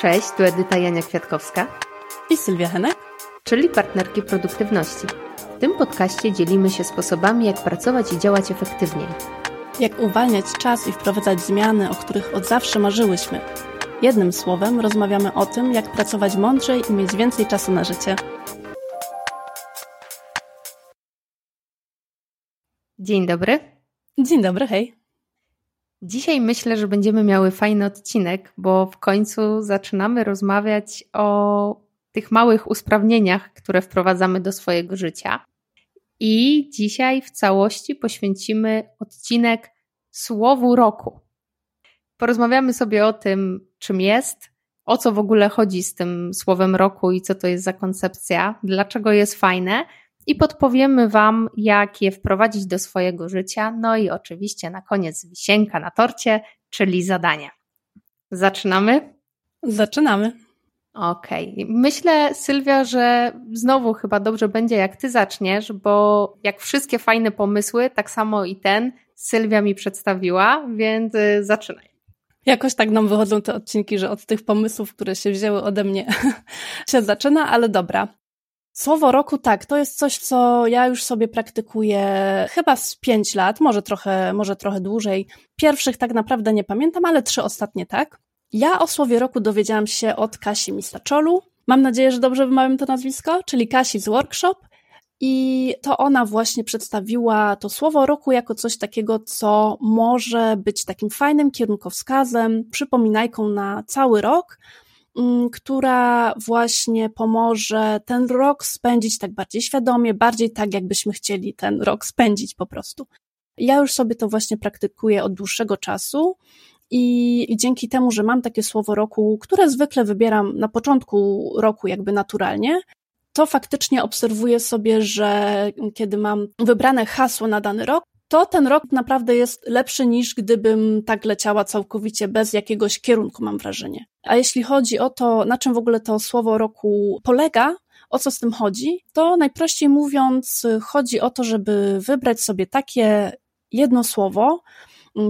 Cześć, tu Edyta Jania Kwiatkowska i Sylwia Henek, czyli partnerki produktywności. W tym podcaście dzielimy się sposobami, jak pracować i działać efektywniej. Jak uwalniać czas i wprowadzać zmiany, o których od zawsze marzyłyśmy. Jednym słowem rozmawiamy o tym, jak pracować mądrzej i mieć więcej czasu na życie. Dzień dobry. Dzień dobry, hej. Dzisiaj myślę, że będziemy miały fajny odcinek, bo w końcu zaczynamy rozmawiać o tych małych usprawnieniach, które wprowadzamy do swojego życia. I dzisiaj w całości poświęcimy odcinek Słowu Roku. Porozmawiamy sobie o tym, czym jest, o co w ogóle chodzi z tym Słowem Roku i co to jest za koncepcja, dlaczego jest fajne, i podpowiemy Wam, jak je wprowadzić do swojego życia. No i oczywiście na koniec wisienka na torcie, czyli zadanie. Zaczynamy? Zaczynamy. Okej. Okay. Myślę, Sylwia, że znowu chyba dobrze będzie, jak Ty zaczniesz, bo jak wszystkie fajne pomysły, tak samo i ten Sylwia mi przedstawiła, więc y, zaczynaj. Jakoś tak nam wychodzą te odcinki, że od tych pomysłów, które się wzięły ode mnie, się zaczyna, ale dobra. Słowo roku, tak, to jest coś, co ja już sobie praktykuję chyba z pięć lat, może trochę, może trochę dłużej. Pierwszych tak naprawdę nie pamiętam, ale trzy ostatnie tak. Ja o słowie roku dowiedziałam się od Kasi Mistaczolu. Mam nadzieję, że dobrze wymawiam to nazwisko, czyli Kasi z Workshop. I to ona właśnie przedstawiła to słowo roku jako coś takiego, co może być takim fajnym kierunkowskazem, przypominajką na cały rok, która właśnie pomoże ten rok spędzić tak bardziej świadomie, bardziej tak, jakbyśmy chcieli ten rok spędzić po prostu. Ja już sobie to właśnie praktykuję od dłuższego czasu i, i dzięki temu, że mam takie słowo roku, które zwykle wybieram na początku roku jakby naturalnie, to faktycznie obserwuję sobie, że kiedy mam wybrane hasło na dany rok, to ten rok naprawdę jest lepszy niż gdybym tak leciała całkowicie bez jakiegoś kierunku, mam wrażenie. A jeśli chodzi o to, na czym w ogóle to słowo roku polega, o co z tym chodzi, to najprościej mówiąc, chodzi o to, żeby wybrać sobie takie jedno słowo.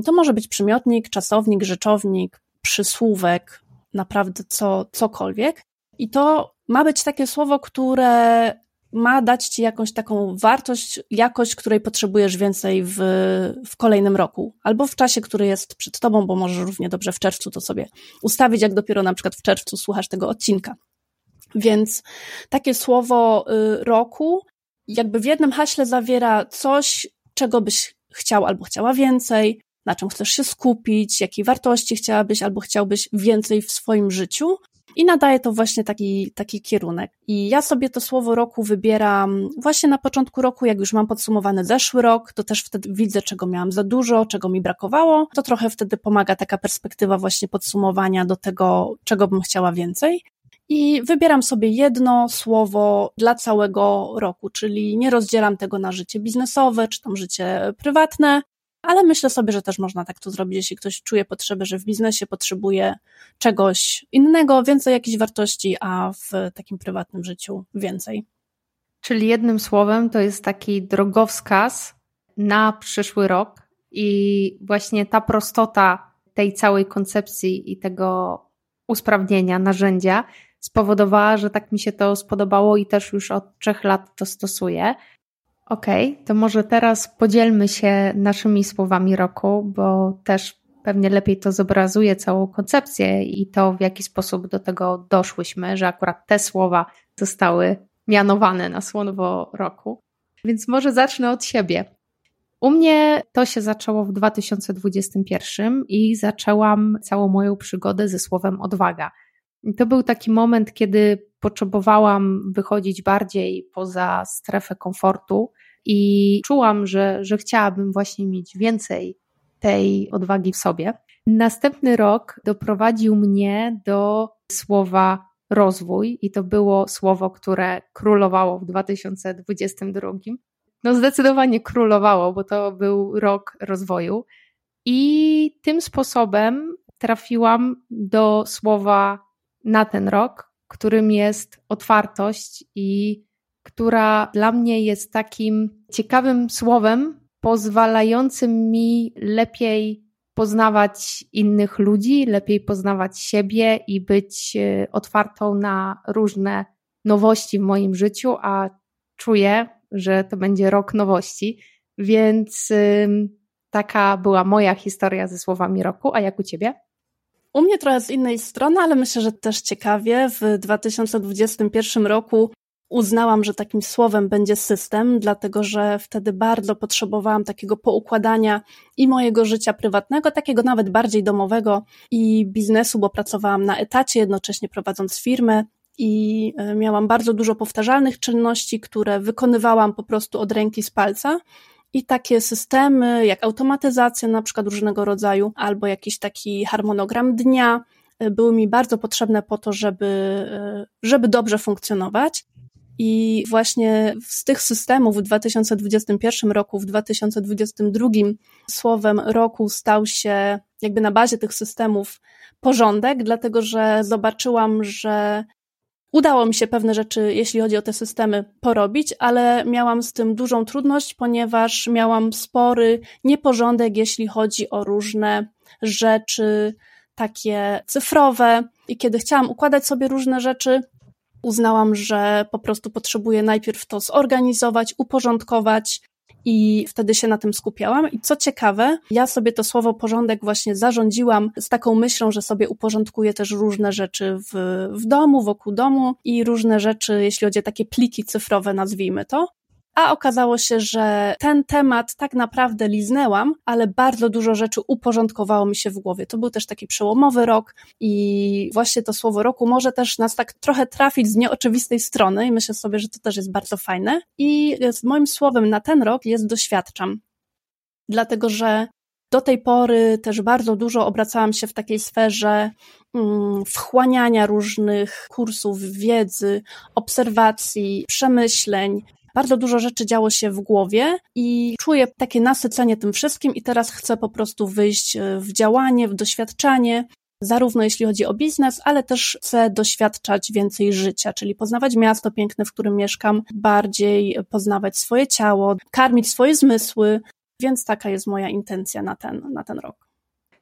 To może być przymiotnik, czasownik, rzeczownik, przysłówek, naprawdę co, cokolwiek. I to ma być takie słowo, które ma dać ci jakąś taką wartość, jakość, której potrzebujesz więcej w, w kolejnym roku, albo w czasie, który jest przed tobą, bo możesz równie dobrze w czerwcu to sobie ustawić, jak dopiero na przykład w czerwcu słuchasz tego odcinka. Więc takie słowo y, roku, jakby w jednym haśle zawiera coś, czego byś chciał albo chciała więcej, na czym chcesz się skupić, jakiej wartości chciałabyś albo chciałbyś więcej w swoim życiu i nadaje to właśnie taki, taki kierunek. I ja sobie to słowo roku wybieram właśnie na początku roku, jak już mam podsumowany zeszły rok, to też wtedy widzę, czego miałam za dużo, czego mi brakowało. To trochę wtedy pomaga taka perspektywa właśnie podsumowania do tego, czego bym chciała więcej. I wybieram sobie jedno słowo dla całego roku, czyli nie rozdzielam tego na życie biznesowe czy tam życie prywatne, ale myślę sobie, że też można tak to zrobić, jeśli ktoś czuje potrzebę, że w biznesie potrzebuje czegoś innego, więcej jakichś wartości, a w takim prywatnym życiu więcej. Czyli jednym słowem to jest taki drogowskaz na przyszły rok i właśnie ta prostota tej całej koncepcji i tego usprawnienia narzędzia spowodowała, że tak mi się to spodobało i też już od trzech lat to stosuję. Okej, okay, to może teraz podzielmy się naszymi słowami roku, bo też pewnie lepiej to zobrazuje całą koncepcję i to, w jaki sposób do tego doszłyśmy, że akurat te słowa zostały mianowane na słowo roku. Więc może zacznę od siebie. U mnie to się zaczęło w 2021 i zaczęłam całą moją przygodę ze słowem odwaga. I to był taki moment, kiedy potrzebowałam wychodzić bardziej poza strefę komfortu i czułam, że, że chciałabym właśnie mieć więcej tej odwagi w sobie. Następny rok doprowadził mnie do słowa rozwój i to było słowo, które królowało w 2022. No zdecydowanie królowało, bo to był rok rozwoju. I tym sposobem trafiłam do słowa na ten rok, którym jest otwartość i która dla mnie jest takim ciekawym słowem, pozwalającym mi lepiej poznawać innych ludzi, lepiej poznawać siebie i być e, otwartą na różne nowości w moim życiu, a czuję, że to będzie rok nowości, więc taka była moja historia ze słowami roku. A jak u ciebie? U mnie trochę z innej strony, ale myślę, że też ciekawie. W 2021 roku uznałam, że takim słowem będzie system, dlatego że wtedy bardzo potrzebowałam takiego poukładania i mojego życia prywatnego, takiego nawet bardziej domowego i biznesu, bo pracowałam na etacie, jednocześnie prowadząc firmę i e, miałam bardzo dużo powtarzalnych czynności, które wykonywałam po prostu od ręki z palca. I takie systemy, jak automatyzacja na przykład różnego rodzaju, albo jakiś taki harmonogram dnia, e, były mi bardzo potrzebne po to, żeby, e, żeby dobrze funkcjonować. I właśnie z tych systemów w 2021 roku, w 2022 słowem roku stał się jakby na bazie tych systemów porządek, dlatego że zobaczyłam, że Udało mi się pewne rzeczy, jeśli chodzi o te systemy, porobić, ale miałam z tym dużą trudność, ponieważ miałam spory nieporządek, jeśli chodzi o różne rzeczy takie cyfrowe. I kiedy chciałam układać sobie różne rzeczy, uznałam, że po prostu potrzebuję najpierw to zorganizować, uporządkować, i wtedy się na tym skupiałam. I co ciekawe, ja sobie to słowo porządek właśnie zarządziłam z taką myślą, że sobie uporządkuję też różne rzeczy w, w domu, wokół domu i różne rzeczy, jeśli chodzi o takie pliki cyfrowe, nazwijmy to a okazało się, że ten temat tak naprawdę liznęłam, ale bardzo dużo rzeczy uporządkowało mi się w głowie. To był też taki przełomowy rok i właśnie to słowo roku może też nas tak trochę trafić z nieoczywistej strony i myślę sobie, że to też jest bardzo fajne. I moim słowem na ten rok jest doświadczam. Dlatego, że do tej pory też bardzo dużo obracałam się w takiej sferze mm, wchłaniania różnych kursów wiedzy, obserwacji, przemyśleń, bardzo dużo rzeczy działo się w głowie i czuję takie nasycenie tym wszystkim i teraz chcę po prostu wyjść e, w działanie, w doświadczanie, zarówno jeśli chodzi o biznes, ale też chcę doświadczać więcej życia, czyli poznawać miasto piękne, w którym mieszkam, bardziej poznawać swoje ciało, karmić swoje zmysły, więc taka jest moja intencja na ten, na ten rok.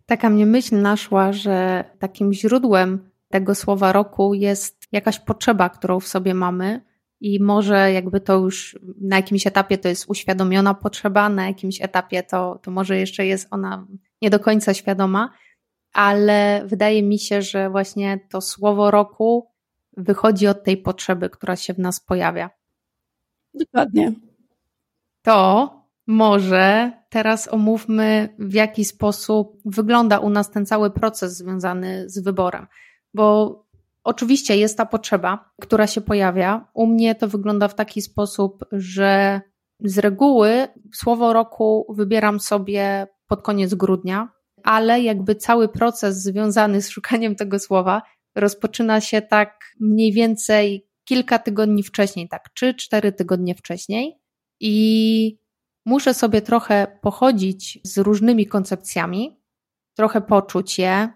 Taka mnie myśl naszła, że takim źródłem tego słowa roku jest jakaś potrzeba, którą w sobie mamy, i może jakby to już na jakimś etapie to jest uświadomiona potrzeba, na jakimś etapie to, to może jeszcze jest ona nie do końca świadoma, ale wydaje mi się, że właśnie to słowo roku wychodzi od tej potrzeby, która się w nas pojawia. Dokładnie. To może teraz omówmy, w jaki sposób wygląda u nas ten cały proces związany z wyborem. Bo Oczywiście jest ta potrzeba, która się pojawia. U mnie to wygląda w taki sposób, że z reguły słowo roku wybieram sobie pod koniec grudnia, ale jakby cały proces związany z szukaniem tego słowa rozpoczyna się tak mniej więcej kilka tygodni wcześniej, tak, czy cztery tygodnie wcześniej. I muszę sobie trochę pochodzić z różnymi koncepcjami, trochę poczuć je,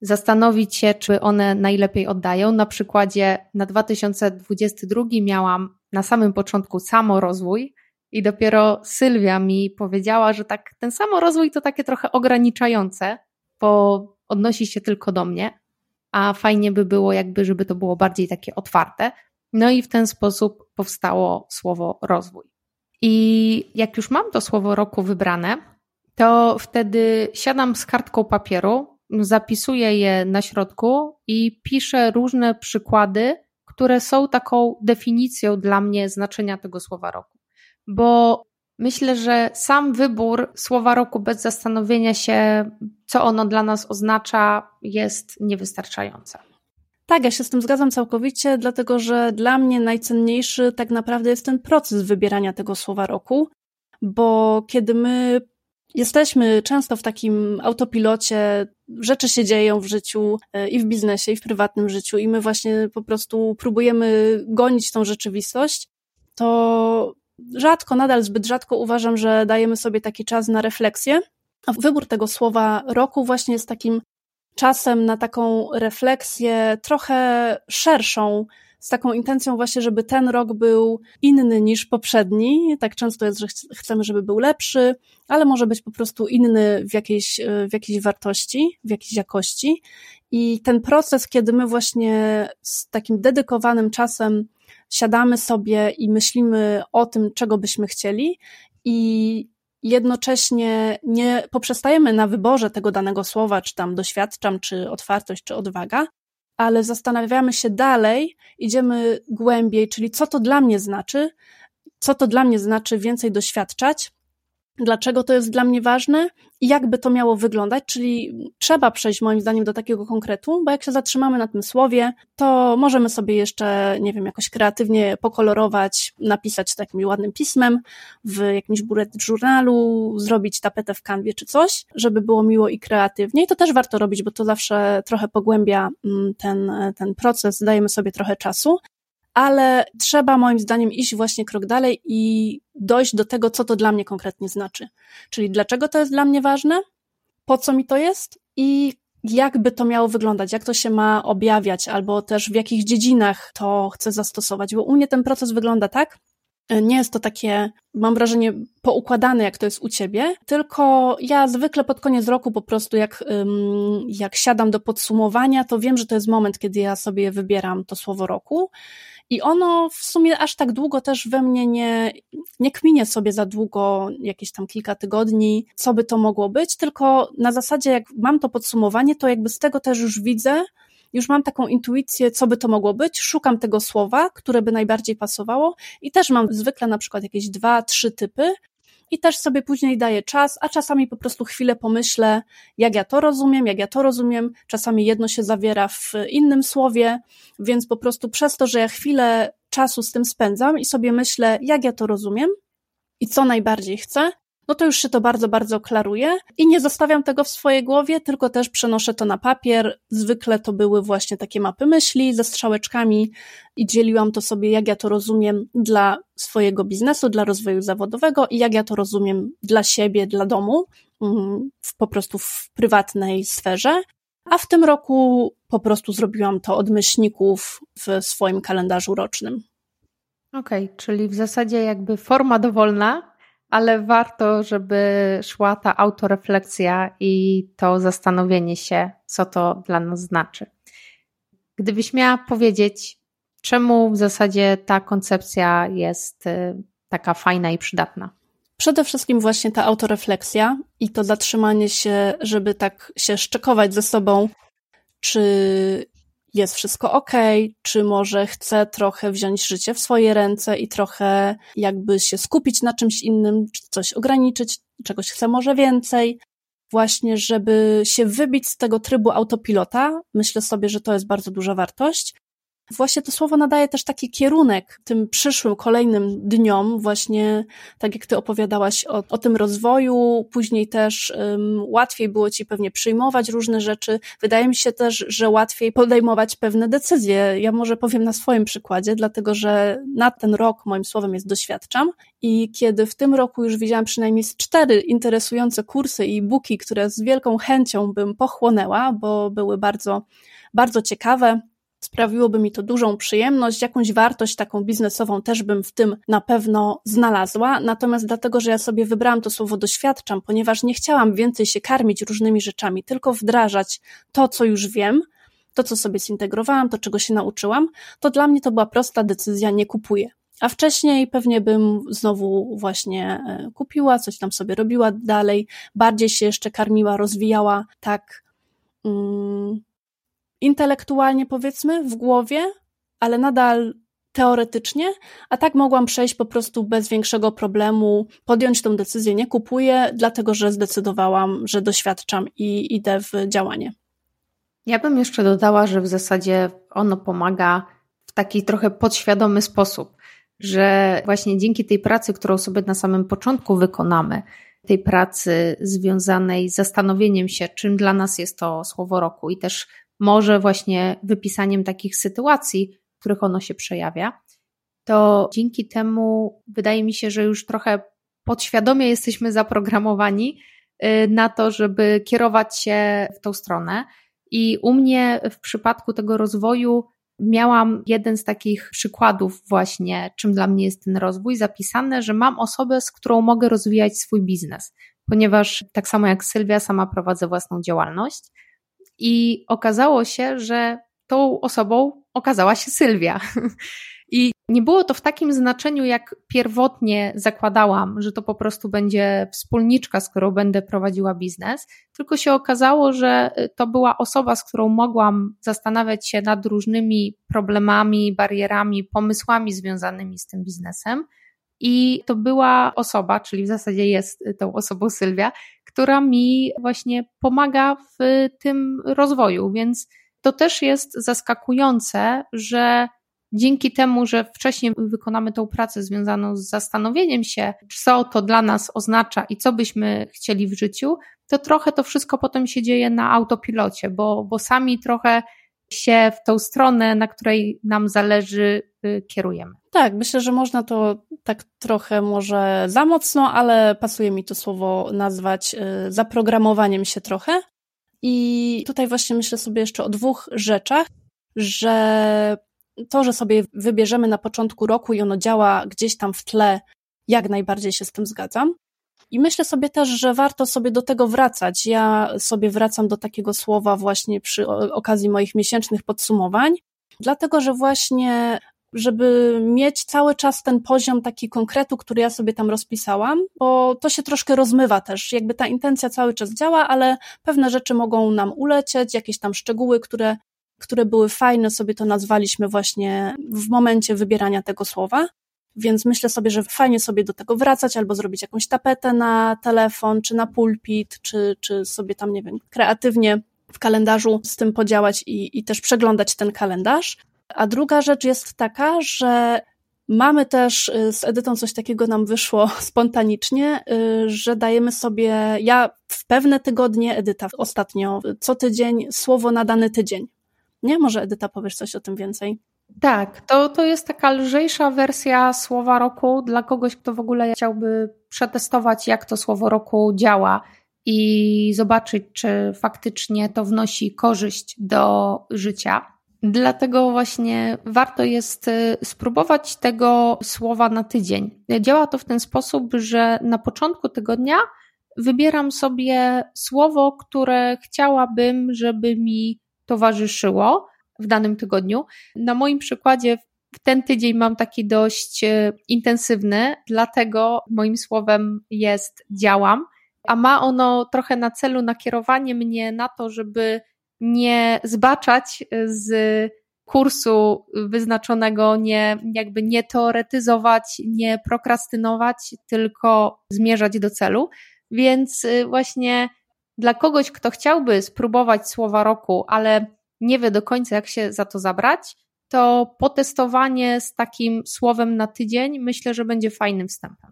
zastanowić się, czy one najlepiej oddają. Na przykładzie na 2022 miałam na samym początku samorozwój i dopiero Sylwia mi powiedziała, że tak ten samorozwój to takie trochę ograniczające, bo odnosi się tylko do mnie, a fajnie by było jakby, żeby to było bardziej takie otwarte. No i w ten sposób powstało słowo rozwój. I jak już mam to słowo roku wybrane, to wtedy siadam z kartką papieru zapisuję je na środku i piszę różne przykłady, które są taką definicją dla mnie znaczenia tego słowa roku. Bo myślę, że sam wybór słowa roku bez zastanowienia się, co ono dla nas oznacza, jest niewystarczające. Tak, ja się z tym zgadzam całkowicie, dlatego że dla mnie najcenniejszy tak naprawdę jest ten proces wybierania tego słowa roku, bo kiedy my Jesteśmy często w takim autopilocie, rzeczy się dzieją w życiu e, i w biznesie, i w prywatnym życiu, i my właśnie po prostu próbujemy gonić tą rzeczywistość. To rzadko, nadal zbyt rzadko uważam, że dajemy sobie taki czas na refleksję. A wybór tego słowa roku właśnie jest takim czasem na taką refleksję trochę szerszą z taką intencją właśnie, żeby ten rok był inny niż poprzedni. Tak często jest, że chcemy, żeby był lepszy, ale może być po prostu inny w jakiejś, w jakiejś wartości, w jakiejś jakości. I ten proces, kiedy my właśnie z takim dedykowanym czasem siadamy sobie i myślimy o tym, czego byśmy chcieli i jednocześnie nie poprzestajemy na wyborze tego danego słowa, czy tam doświadczam, czy otwartość, czy odwaga, ale zastanawiamy się dalej, idziemy głębiej, czyli co to dla mnie znaczy, co to dla mnie znaczy więcej doświadczać, dlaczego to jest dla mnie ważne i jakby to miało wyglądać, czyli trzeba przejść moim zdaniem do takiego konkretu, bo jak się zatrzymamy na tym słowie, to możemy sobie jeszcze, nie wiem, jakoś kreatywnie pokolorować, napisać takim ładnym pismem w jakimś bullet journalu, zrobić tapetę w kanwie czy coś, żeby było miło i kreatywnie. I to też warto robić, bo to zawsze trochę pogłębia mm, ten, ten proces, dajemy sobie trochę czasu ale trzeba moim zdaniem iść właśnie krok dalej i dojść do tego, co to dla mnie konkretnie znaczy. Czyli dlaczego to jest dla mnie ważne, po co mi to jest i jak by to miało wyglądać, jak to się ma objawiać, albo też w jakich dziedzinach to chcę zastosować, bo u mnie ten proces wygląda tak, nie jest to takie, mam wrażenie, poukładane, jak to jest u ciebie, tylko ja zwykle pod koniec roku po prostu, jak, jak siadam do podsumowania, to wiem, że to jest moment, kiedy ja sobie wybieram to słowo roku i ono w sumie aż tak długo też we mnie nie, nie kminie sobie za długo, jakieś tam kilka tygodni, co by to mogło być, tylko na zasadzie, jak mam to podsumowanie, to jakby z tego też już widzę, już mam taką intuicję, co by to mogło być, szukam tego słowa, które by najbardziej pasowało i też mam zwykle na przykład jakieś dwa, trzy typy i też sobie później daję czas, a czasami po prostu chwilę pomyślę, jak ja to rozumiem, jak ja to rozumiem. Czasami jedno się zawiera w innym słowie, więc po prostu przez to, że ja chwilę czasu z tym spędzam i sobie myślę, jak ja to rozumiem i co najbardziej chcę, no to już się to bardzo, bardzo klaruje i nie zostawiam tego w swojej głowie, tylko też przenoszę to na papier. Zwykle to były właśnie takie mapy myśli ze strzałeczkami i dzieliłam to sobie, jak ja to rozumiem dla swojego biznesu, dla rozwoju zawodowego i jak ja to rozumiem dla siebie, dla domu, w, po prostu w prywatnej sferze. A w tym roku po prostu zrobiłam to od myślników w swoim kalendarzu rocznym. Okej, okay, czyli w zasadzie jakby forma dowolna, ale warto, żeby szła ta autorefleksja i to zastanowienie się, co to dla nas znaczy. Gdybyś miała powiedzieć, czemu w zasadzie ta koncepcja jest y, taka fajna i przydatna? Przede wszystkim właśnie ta autorefleksja i to zatrzymanie się, żeby tak się szczekować ze sobą, czy jest wszystko ok, czy może chcę trochę wziąć życie w swoje ręce i trochę jakby się skupić na czymś innym, czy coś ograniczyć, czegoś chcę może więcej. Właśnie, żeby się wybić z tego trybu autopilota, myślę sobie, że to jest bardzo duża wartość Właśnie to słowo nadaje też taki kierunek tym przyszłym, kolejnym dniom, właśnie tak jak ty opowiadałaś o, o tym rozwoju, później też um, łatwiej było ci pewnie przyjmować różne rzeczy. Wydaje mi się też, że łatwiej podejmować pewne decyzje. Ja może powiem na swoim przykładzie, dlatego że na ten rok moim słowem jest doświadczam i kiedy w tym roku już widziałam przynajmniej cztery interesujące kursy i e-booki, które z wielką chęcią bym pochłonęła, bo były bardzo, bardzo ciekawe, Sprawiłoby mi to dużą przyjemność, jakąś wartość taką biznesową też bym w tym na pewno znalazła. Natomiast dlatego, że ja sobie wybrałam to słowo doświadczam, ponieważ nie chciałam więcej się karmić różnymi rzeczami, tylko wdrażać to, co już wiem, to, co sobie zintegrowałam, to, czego się nauczyłam, to dla mnie to była prosta decyzja, nie kupuję. A wcześniej pewnie bym znowu właśnie e, kupiła, coś tam sobie robiła dalej, bardziej się jeszcze karmiła, rozwijała tak. Mm, intelektualnie powiedzmy, w głowie, ale nadal teoretycznie, a tak mogłam przejść po prostu bez większego problemu, podjąć tą decyzję, nie kupuję, dlatego że zdecydowałam, że doświadczam i idę w działanie. Ja bym jeszcze dodała, że w zasadzie ono pomaga w taki trochę podświadomy sposób, że właśnie dzięki tej pracy, którą sobie na samym początku wykonamy, tej pracy związanej z zastanowieniem się, czym dla nas jest to słowo roku i też może właśnie wypisaniem takich sytuacji, w których ono się przejawia, to dzięki temu wydaje mi się, że już trochę podświadomie jesteśmy zaprogramowani y, na to, żeby kierować się w tą stronę. I u mnie w przypadku tego rozwoju miałam jeden z takich przykładów właśnie, czym dla mnie jest ten rozwój, zapisane, że mam osobę, z którą mogę rozwijać swój biznes, ponieważ tak samo jak Sylwia, sama prowadzę własną działalność i okazało się, że tą osobą okazała się Sylwia. I nie było to w takim znaczeniu, jak pierwotnie zakładałam, że to po prostu będzie wspólniczka, z którą będę prowadziła biznes, tylko się okazało, że to była osoba, z którą mogłam zastanawiać się nad różnymi problemami, barierami, pomysłami związanymi z tym biznesem. I to była osoba, czyli w zasadzie jest tą osobą Sylwia, która mi właśnie pomaga w tym rozwoju, więc to też jest zaskakujące, że dzięki temu, że wcześniej wykonamy tą pracę związaną z zastanowieniem się, co to dla nas oznacza i co byśmy chcieli w życiu, to trochę to wszystko potem się dzieje na autopilocie, bo, bo sami trochę się w tą stronę, na której nam zależy, y, kierujemy. Tak, myślę, że można to tak trochę może za mocno, ale pasuje mi to słowo nazwać y, zaprogramowaniem się trochę. I tutaj właśnie myślę sobie jeszcze o dwóch rzeczach, że to, że sobie wybierzemy na początku roku i ono działa gdzieś tam w tle, jak najbardziej się z tym zgadzam. I myślę sobie też, że warto sobie do tego wracać. Ja sobie wracam do takiego słowa właśnie przy okazji moich miesięcznych podsumowań, dlatego że właśnie żeby mieć cały czas ten poziom taki konkretu, który ja sobie tam rozpisałam, bo to się troszkę rozmywa też. Jakby ta intencja cały czas działa, ale pewne rzeczy mogą nam ulecieć, jakieś tam szczegóły, które, które były fajne, sobie to nazwaliśmy właśnie w momencie wybierania tego słowa. Więc myślę sobie, że fajnie sobie do tego wracać, albo zrobić jakąś tapetę na telefon, czy na pulpit, czy, czy sobie tam, nie wiem, kreatywnie w kalendarzu z tym podziałać i, i też przeglądać ten kalendarz. A druga rzecz jest taka, że mamy też y, z Edytą coś takiego nam wyszło spontanicznie, y, że dajemy sobie, ja w pewne tygodnie, Edyta ostatnio, co tydzień słowo na dany tydzień. Nie? Może Edyta powiesz coś o tym więcej? Tak, to, to jest taka lżejsza wersja słowa roku dla kogoś, kto w ogóle chciałby przetestować, jak to słowo roku działa i zobaczyć, czy faktycznie to wnosi korzyść do życia. Dlatego właśnie warto jest y, spróbować tego słowa na tydzień. Działa to w ten sposób, że na początku tygodnia wybieram sobie słowo, które chciałabym, żeby mi towarzyszyło w danym tygodniu. Na moim przykładzie w ten tydzień mam taki dość y, intensywny, dlatego moim słowem jest działam, a ma ono trochę na celu nakierowanie mnie na to, żeby nie zbaczać z kursu wyznaczonego, nie, jakby nie teoretyzować, nie prokrastynować, tylko zmierzać do celu. Więc y, właśnie dla kogoś, kto chciałby spróbować słowa roku, ale nie wie do końca, jak się za to zabrać, to potestowanie z takim słowem na tydzień myślę, że będzie fajnym wstępem.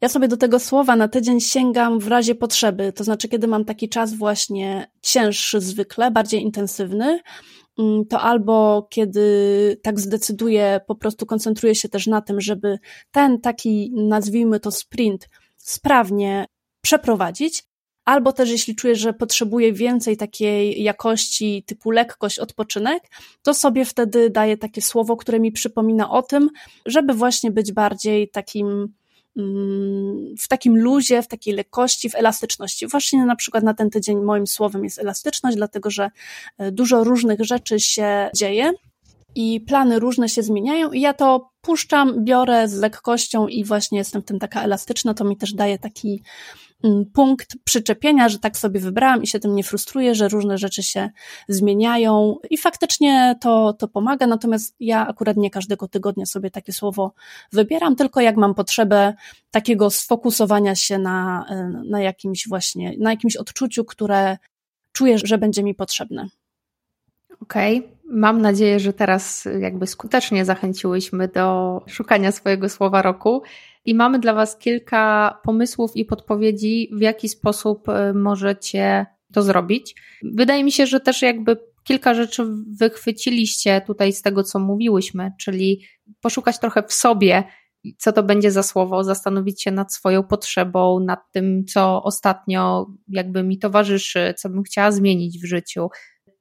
Ja sobie do tego słowa na tydzień sięgam w razie potrzeby, to znaczy, kiedy mam taki czas właśnie cięższy zwykle, bardziej intensywny, mm, to albo kiedy tak zdecyduję, po prostu koncentruję się też na tym, żeby ten taki, nazwijmy to sprint, sprawnie przeprowadzić, albo też jeśli czuję, że potrzebuję więcej takiej jakości typu lekkość, odpoczynek, to sobie wtedy daję takie słowo, które mi przypomina o tym, żeby właśnie być bardziej takim Mm, w takim luzie, w takiej lekkości, w elastyczności. Właśnie na przykład na ten tydzień moim słowem jest elastyczność, dlatego że e, dużo różnych rzeczy się dzieje i plany różne się zmieniają i ja to puszczam, biorę z lekkością i właśnie jestem w tym taka elastyczna, to mi też daje taki punkt przyczepienia, że tak sobie wybrałam i się tym nie frustruję, że różne rzeczy się zmieniają i faktycznie to, to pomaga, natomiast ja akurat nie każdego tygodnia sobie takie słowo wybieram, tylko jak mam potrzebę takiego sfokusowania się na, na jakimś właśnie, na jakimś odczuciu, które czuję, że będzie mi potrzebne. Okej, okay. Mam nadzieję, że teraz jakby skutecznie zachęciłyśmy do szukania swojego słowa roku i mamy dla Was kilka pomysłów i podpowiedzi, w jaki sposób e, możecie to zrobić. Wydaje mi się, że też jakby kilka rzeczy wychwyciliście tutaj z tego, co mówiłyśmy, czyli poszukać trochę w sobie, co to będzie za słowo, zastanowić się nad swoją potrzebą, nad tym, co ostatnio jakby mi towarzyszy, co bym chciała zmienić w życiu.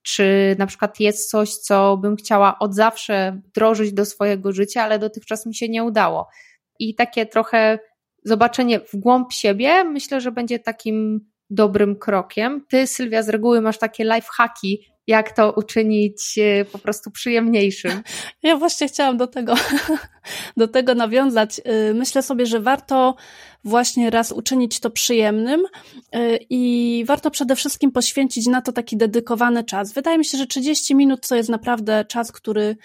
Czy na przykład jest coś, co bym chciała od zawsze wdrożyć do swojego życia, ale dotychczas mi się nie udało. I takie trochę zobaczenie w głąb siebie myślę, że będzie takim dobrym krokiem. Ty, Sylwia, z reguły masz takie life hacki, jak to uczynić e, po prostu przyjemniejszym. Ja właśnie chciałam do tego, do tego nawiązać. Y, myślę sobie, że warto właśnie raz uczynić to przyjemnym y, i warto przede wszystkim poświęcić na to taki dedykowany czas. Wydaje mi się, że 30 minut to jest naprawdę czas, który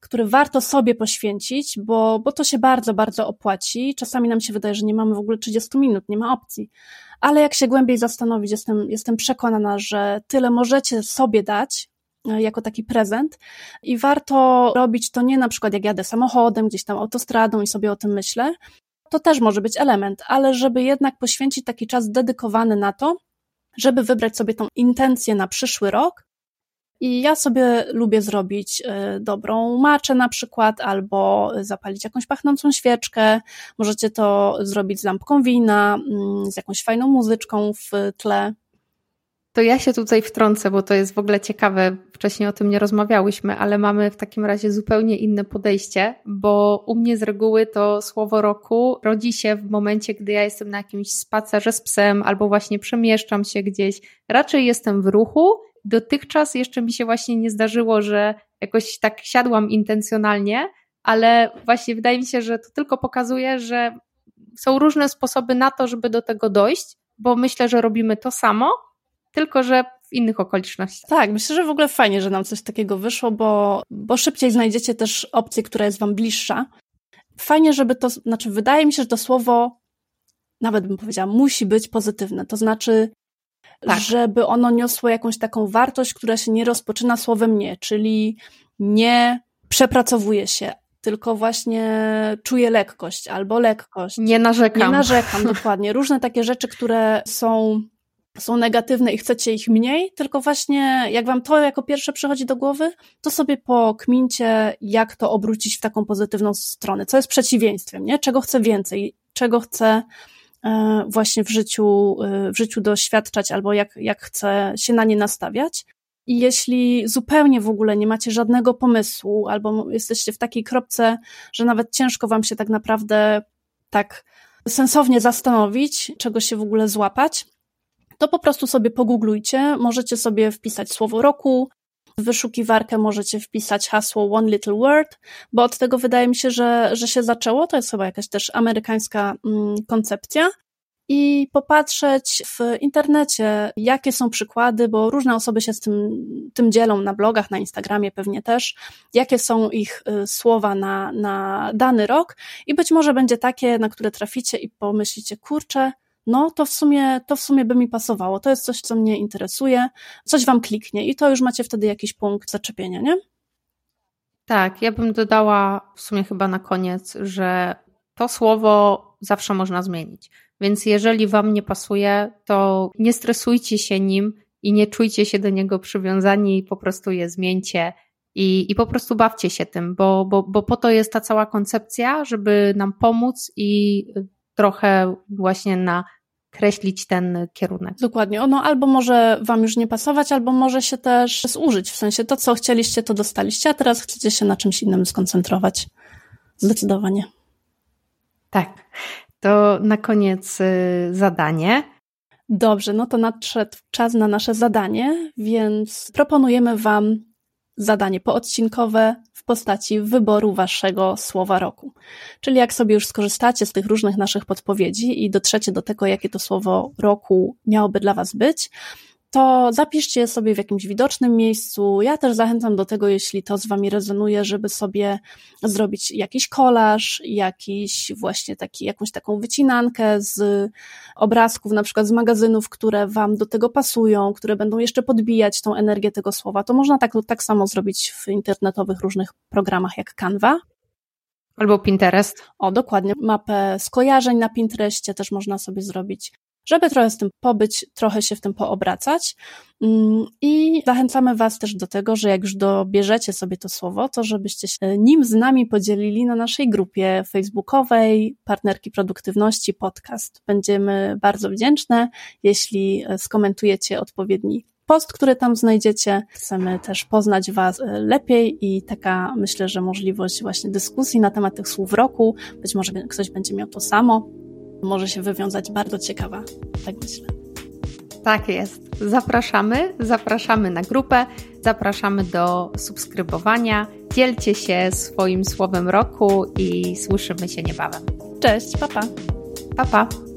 który warto sobie poświęcić, bo, bo to się bardzo, bardzo opłaci. Czasami nam się wydaje, że nie mamy w ogóle 30 minut, nie ma opcji. Ale jak się głębiej zastanowić, jestem, jestem przekonana, że tyle możecie sobie dać, e, jako taki prezent i warto robić to nie na przykład jak jadę samochodem, gdzieś tam autostradą i sobie o tym myślę, to też może być element, ale żeby jednak poświęcić taki czas dedykowany na to, żeby wybrać sobie tą intencję na przyszły rok i ja sobie lubię zrobić y, dobrą maczę na przykład, albo zapalić jakąś pachnącą świeczkę. Możecie to zrobić z lampką wina, mm, z jakąś fajną muzyczką w tle. To ja się tutaj wtrącę, bo to jest w ogóle ciekawe. Wcześniej o tym nie rozmawiałyśmy, ale mamy w takim razie zupełnie inne podejście, bo u mnie z reguły to słowo roku rodzi się w momencie, gdy ja jestem na jakimś spacerze z psem albo właśnie przemieszczam się gdzieś. Raczej jestem w ruchu dotychczas jeszcze mi się właśnie nie zdarzyło, że jakoś tak siadłam intencjonalnie, ale właśnie wydaje mi się, że to tylko pokazuje, że są różne sposoby na to, żeby do tego dojść, bo myślę, że robimy to samo, tylko że w innych okolicznościach. Tak, myślę, że w ogóle fajnie, że nam coś takiego wyszło, bo, bo szybciej znajdziecie też opcję, która jest Wam bliższa. Fajnie, żeby to, znaczy, wydaje mi się, że to słowo, nawet bym powiedziała, musi być pozytywne. To znaczy, tak. żeby ono niosło jakąś taką wartość, która się nie rozpoczyna słowem nie, czyli nie przepracowuje się, tylko właśnie czuję lekkość albo lekkość. Nie narzekam. Nie narzekam, dokładnie. Różne takie rzeczy, które są, są negatywne i chcecie ich mniej, tylko właśnie jak wam to jako pierwsze przychodzi do głowy, to sobie pokmincie, jak to obrócić w taką pozytywną stronę, co jest przeciwieństwem, nie? Czego chcę więcej, czego chcę właśnie w życiu, e, w życiu doświadczać albo jak, jak chcę się na nie nastawiać. I jeśli zupełnie w ogóle nie macie żadnego pomysłu, albo jesteście w takiej kropce, że nawet ciężko wam się tak naprawdę tak sensownie zastanowić, czego się w ogóle złapać, to po prostu sobie pogooglujcie. Możecie sobie wpisać słowo roku, w wyszukiwarkę możecie wpisać hasło One Little Word, bo od tego wydaje mi się, że, że się zaczęło. To jest chyba jakaś też amerykańska mm, koncepcja i popatrzeć w internecie, jakie są przykłady, bo różne osoby się z tym, tym dzielą na blogach, na Instagramie pewnie też, jakie są ich y, słowa na, na dany rok i być może będzie takie, na które traficie i pomyślicie, kurczę, no to w sumie, to w sumie by mi pasowało, to jest coś, co mnie interesuje, coś wam kliknie i to już macie wtedy jakiś punkt zaczepienia, nie? Tak, ja bym dodała w sumie chyba na koniec, że to słowo zawsze można zmienić. Więc jeżeli wam nie pasuje, to nie stresujcie się nim i nie czujcie się do niego przywiązani, po prostu je zmieńcie i, i po prostu bawcie się tym, bo, bo, bo po to jest ta cała koncepcja, żeby nam pomóc i trochę właśnie na kreślić ten kierunek. Dokładnie. Ono albo może Wam już nie pasować, albo może się też zużyć. W sensie to, co chcieliście, to dostaliście, a teraz chcecie się na czymś innym skoncentrować. Zdecydowanie. Tak. To na koniec y, zadanie. Dobrze, no to nadszedł czas na nasze zadanie, więc proponujemy Wam zadanie poodcinkowe w postaci wyboru waszego słowa roku. Czyli jak sobie już skorzystacie z tych różnych naszych podpowiedzi i dotrzecie do tego, jakie to słowo roku miałoby dla was być, to zapiszcie sobie w jakimś widocznym miejscu. Ja też zachęcam do tego, jeśli to z Wami rezonuje, żeby sobie zrobić jakiś kolaż, jakiś właśnie taki, jakąś taką wycinankę z obrazków, na przykład z magazynów, które Wam do tego pasują, które będą jeszcze podbijać tą energię tego słowa. To można tak, tak samo zrobić w internetowych różnych programach jak Canva. Albo Pinterest. O, dokładnie. Mapę skojarzeń na Pinterestie też można sobie zrobić żeby trochę z tym pobyć, trochę się w tym poobracać. Mm, I zachęcamy Was też do tego, że jak już dobierzecie sobie to słowo, to żebyście się nim z nami podzielili na naszej grupie facebookowej Partnerki Produktywności Podcast. Będziemy bardzo wdzięczne, jeśli skomentujecie odpowiedni post, który tam znajdziecie. Chcemy też poznać Was e, lepiej i taka myślę, że możliwość właśnie dyskusji na temat tych słów roku. Być może ktoś będzie miał to samo. Może się wywiązać bardzo ciekawa, tak myślę. Tak jest. Zapraszamy, zapraszamy na grupę, zapraszamy do subskrybowania. Dzielcie się swoim słowem roku i słyszymy się niebawem. Cześć, papa. Pa, pa.